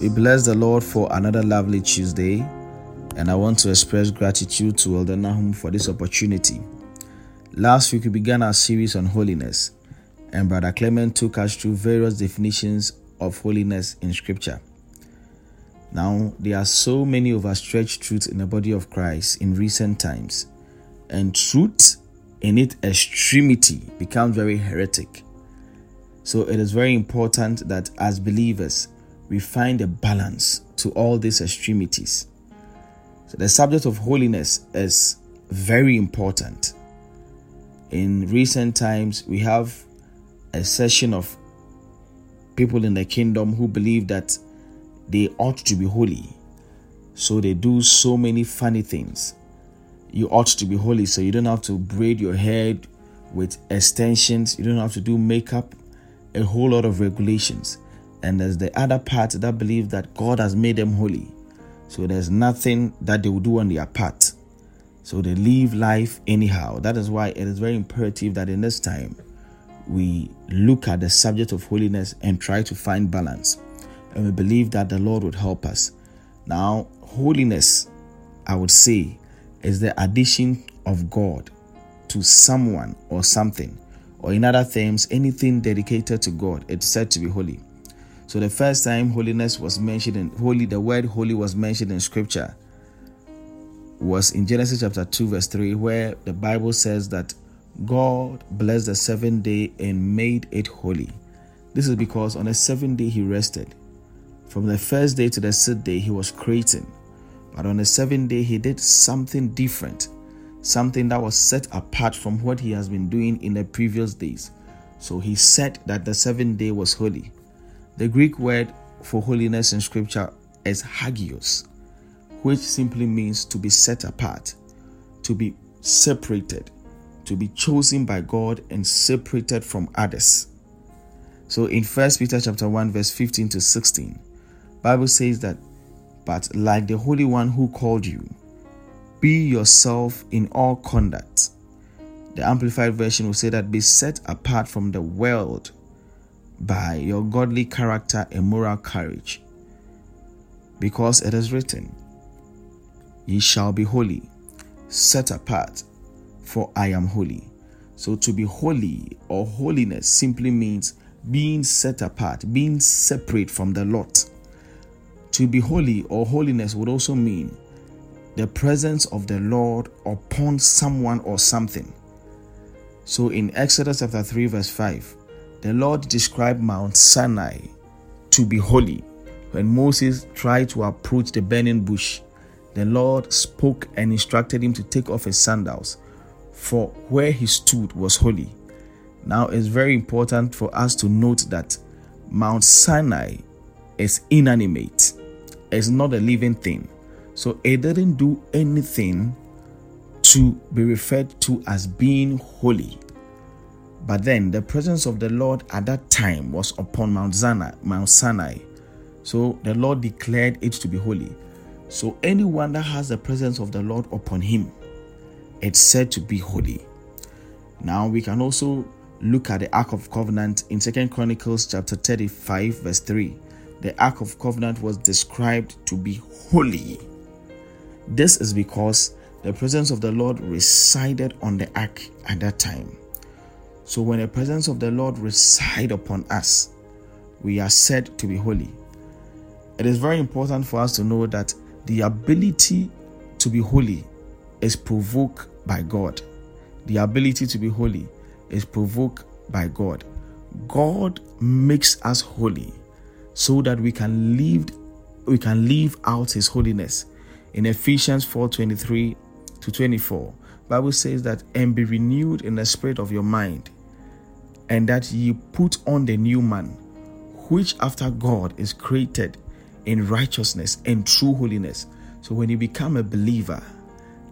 We bless the Lord for another lovely Tuesday, and I want to express gratitude to Elder Nahum for this opportunity. Last week, we began our series on holiness, and Brother Clement took us through various definitions of holiness in Scripture. Now, there are so many overstretched truths in the body of Christ in recent times, and truth in its extremity becomes very heretic. So, it is very important that as believers, we find a balance to all these extremities. So, the subject of holiness is very important. In recent times, we have a session of people in the kingdom who believe that they ought to be holy. So they do so many funny things. You ought to be holy, so you don't have to braid your hair with extensions, you don't have to do makeup, a whole lot of regulations. And there's the other part that believe that God has made them holy. So there's nothing that they will do on their part. So they live life anyhow. That is why it is very imperative that in this time we look at the subject of holiness and try to find balance and we believe that the Lord would help us. Now, holiness, I would say, is the addition of God to someone or something, or in other terms, anything dedicated to God. It's said to be holy. So the first time holiness was mentioned in holy, the word holy was mentioned in scripture was in Genesis chapter 2, verse 3, where the Bible says that God blessed the seventh day and made it holy. This is because on the seventh day he rested. From the first day to the sixth day, he was creating. But on the seventh day, he did something different, something that was set apart from what he has been doing in the previous days. So he said that the seventh day was holy. The Greek word for holiness in scripture is hagios, which simply means to be set apart, to be separated, to be chosen by God and separated from others. So in 1 Peter chapter 1 verse 15 to 16, Bible says that, but like the Holy One who called you, be yourself in all conduct. The Amplified Version will say that be set apart from the world by your godly character and moral courage. Because it is written, Ye shall be holy, set apart, for I am holy. So to be holy or holiness simply means being set apart, being separate from the lot. To be holy or holiness would also mean the presence of the Lord upon someone or something. So in Exodus chapter 3, verse 5, the Lord described Mount Sinai to be holy. When Moses tried to approach the burning bush, the Lord spoke and instructed him to take off his sandals, for where he stood was holy. Now it's very important for us to note that Mount Sinai is inanimate it's not a living thing. So it didn't do anything to be referred to as being holy. But then the presence of the Lord at that time was upon Mount Sinai, Mount Sinai. So the Lord declared it to be holy. So anyone that has the presence of the Lord upon him, it's said to be holy. Now we can also look at the Ark of Covenant in Second Chronicles chapter 35, verse 3 the Ark of Covenant was described to be holy. This is because the presence of the Lord resided on the ark at that time. So when the presence of the Lord reside upon us, we are said to be holy. It is very important for us to know that the ability to be holy is provoked by God. The ability to be holy is provoked by God. God makes us holy so that we can live we can live out his holiness. In Ephesians 4:23 to 24, Bible says that and be renewed in the spirit of your mind, and that ye put on the new man, which after God is created in righteousness and true holiness. So when you become a believer,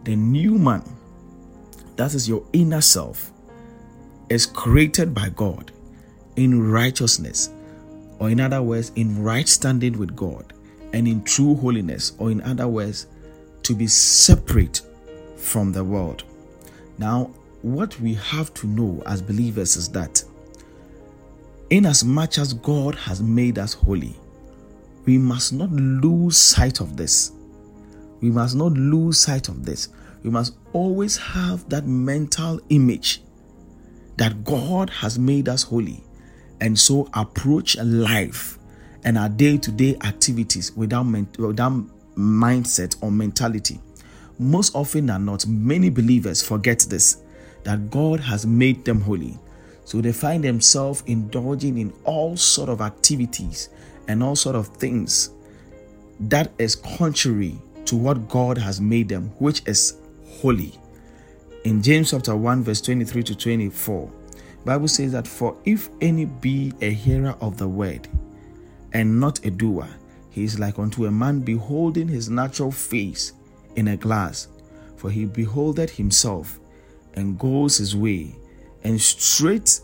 the new man, that is your inner self, is created by God in righteousness or in other words, in right standing with God and in true holiness, or in other words, to be separate from the world. Now, what we have to know as believers is that Inasmuch as God has made us holy, we must not lose sight of this. We must not lose sight of this. We must always have that mental image that God has made us holy and so approach life and our day-to-day activities without, without mindset or mentality. Most often than not many believers forget this that god has made them holy. So they find themselves indulging in all sort of activities and all sort of things that is contrary to what god has made them which is holy. In james chapter 1 verse 23 to 24 Bible says that for if any be a hearer of the word and not a doer, he is like unto a man beholding his natural face in a glass. For he beholdeth himself and goes his way, and straight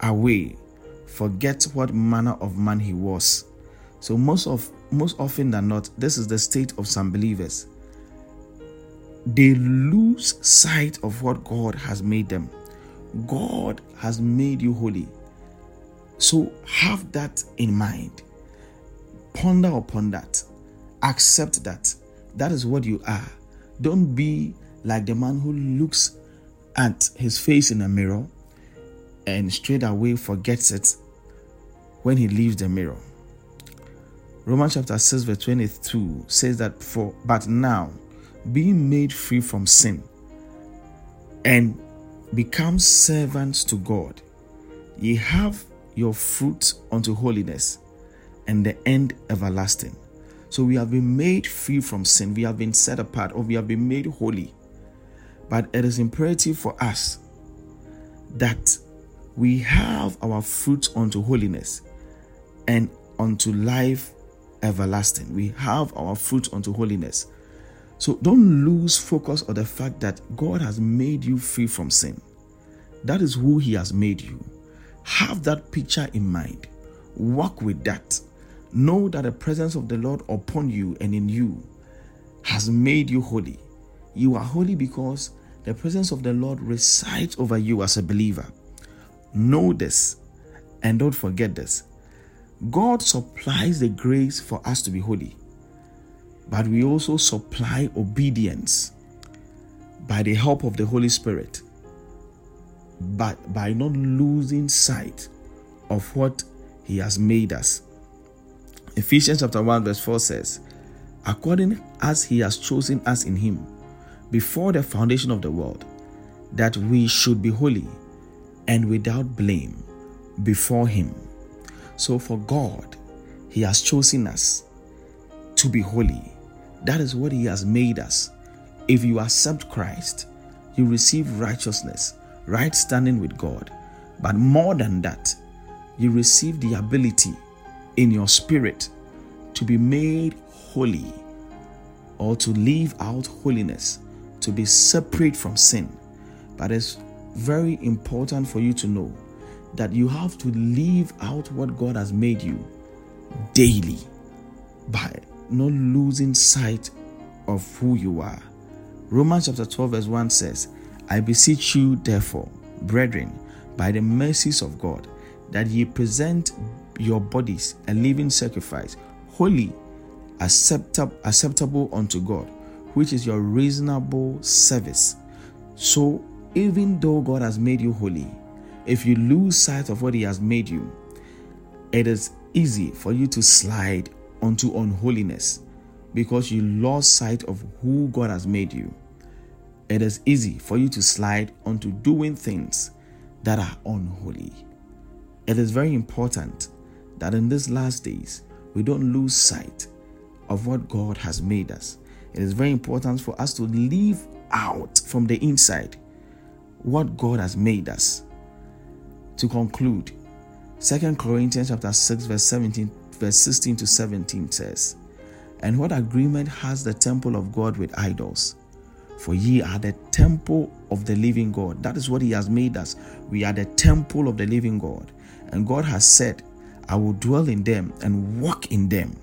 away forget what manner of man he was. So most of most often than not, this is the state of some believers. They lose sight of what God has made them. God has made you holy. So have that in mind. Ponder upon that. Accept that. That is what you are. Don't be like the man who looks at his face in a mirror and straight away forgets it when he leaves the mirror. Romans chapter 6, verse 22 says that for but now, being made free from sin and Become servants to God. Ye have your fruit unto holiness, and the end everlasting. So we have been made free from sin, we have been set apart, or we have been made holy. But it is imperative for us that we have our fruit unto holiness and unto life everlasting. We have our fruit unto holiness. So don't lose focus on the fact that God has made you free from sin. That is who He has made you. Have that picture in mind. Walk with that. Know that the presence of the Lord upon you and in you has made you holy. You are holy because the presence of the Lord resides over you as a believer. Know this and don't forget this. God supplies the grace for us to be holy but we also supply obedience by the help of the Holy Spirit, but by not losing sight of what He has made us. Ephesians chapter 1, verse 4 says, According as He has chosen us in Him before the foundation of the world, that we should be holy and without blame before Him. So, for God, He has chosen us to be holy that is what He has made us. If you accept Christ, you receive righteousness, right standing with God. But more than that, you receive the ability in your spirit to be made holy or to live out holiness, to be separate from sin. But it's very important for you to know that you have to live out what God has made you daily by not losing sight of who you are. Romans chapter 12, verse 1 says, I beseech you, therefore, brethren, by the mercies of God, that ye present your bodies a living sacrifice, holy, acceptable, acceptable unto God, which is your reasonable service. So, even though God has made you holy, if you lose sight of what He has made you, it is easy for you to slide unto unholiness because you lost sight of who God has made you. It is easy for you to slide onto doing things that are unholy. It is very important that in these last days we don't lose sight of what God has made us. It is very important for us to live out from the inside what God has made us. To conclude, Second Corinthians chapter 6 verse 17 verse 16 to 17 says, And what agreement has the temple of God with idols? For ye are the temple of the living God. That is what He has made us. We are the temple of the living God. And God has said, I will dwell in them and walk in them,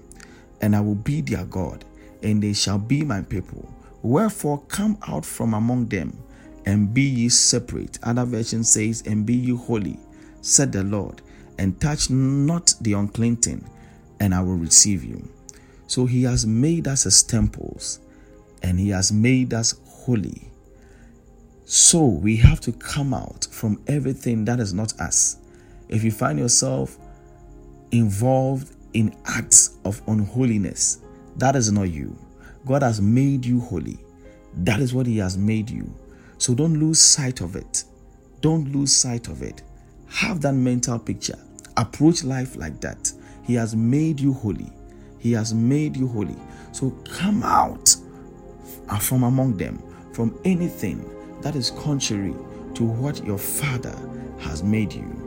and I will be their God, and they shall be my people. Wherefore, come out from among them and be ye separate. Other version says, And be ye holy, said the Lord, and touch not the unclean thing, and I will receive you. So he has made us as temples and he has made us holy. So we have to come out from everything that is not us. If you find yourself involved in acts of unholiness, that is not you. God has made you holy. That is what He has made you. So don't lose sight of it. Don't lose sight of it. Have that mental picture. Approach life like that. He has made you holy. He has made you holy. So come out from among them, from anything that is contrary to what your Father has made you.